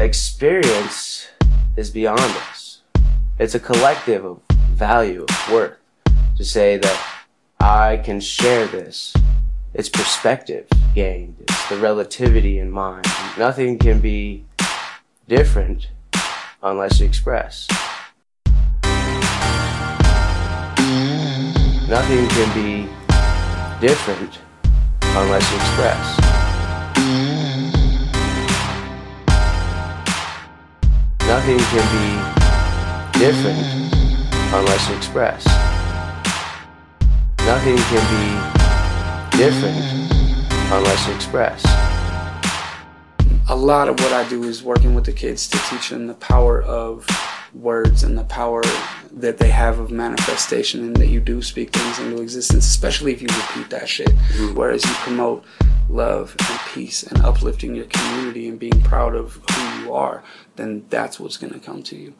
experience is beyond us. It's a collective of value, of worth. To say that I can share this, it's perspective gained, it's the relativity in mind. Nothing can be different unless you express. Nothing can be different unless you express. Nothing can be different unless you express. Nothing can be different unless you express. A lot of what I do is working with the kids to teach them the power of words and the power that they have of manifestation and that you do speak things into existence, especially if you repeat that shit. Mm-hmm. Whereas you promote love and peace and uplifting your community and being proud of who are, then that's what's going to come to you.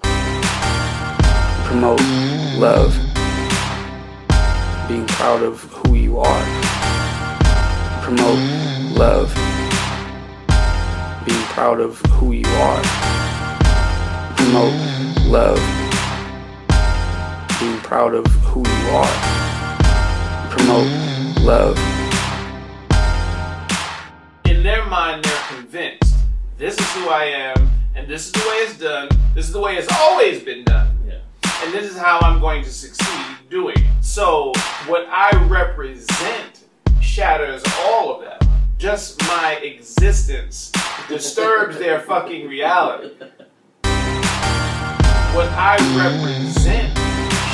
Promote love, being proud of who you are. Promote love, being proud of who you are. Promote love, being proud of who you are. Promote love in their mind, they're convinced this is who I am, and this is the way it's done. This is the way it's always been done. Yeah. And this is how I'm going to succeed doing it. So, what I represent shatters all of that. Just my existence disturbs their fucking reality. What I represent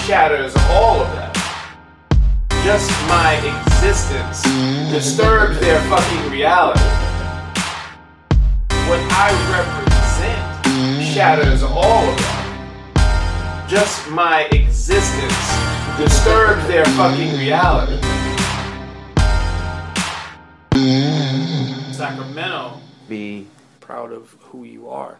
shatters all of that. Just my existence disturbs their fucking reality. What I represent shatters all of them. Just my existence disturbs their fucking reality. Mm. Sacramento. Be proud of who you are.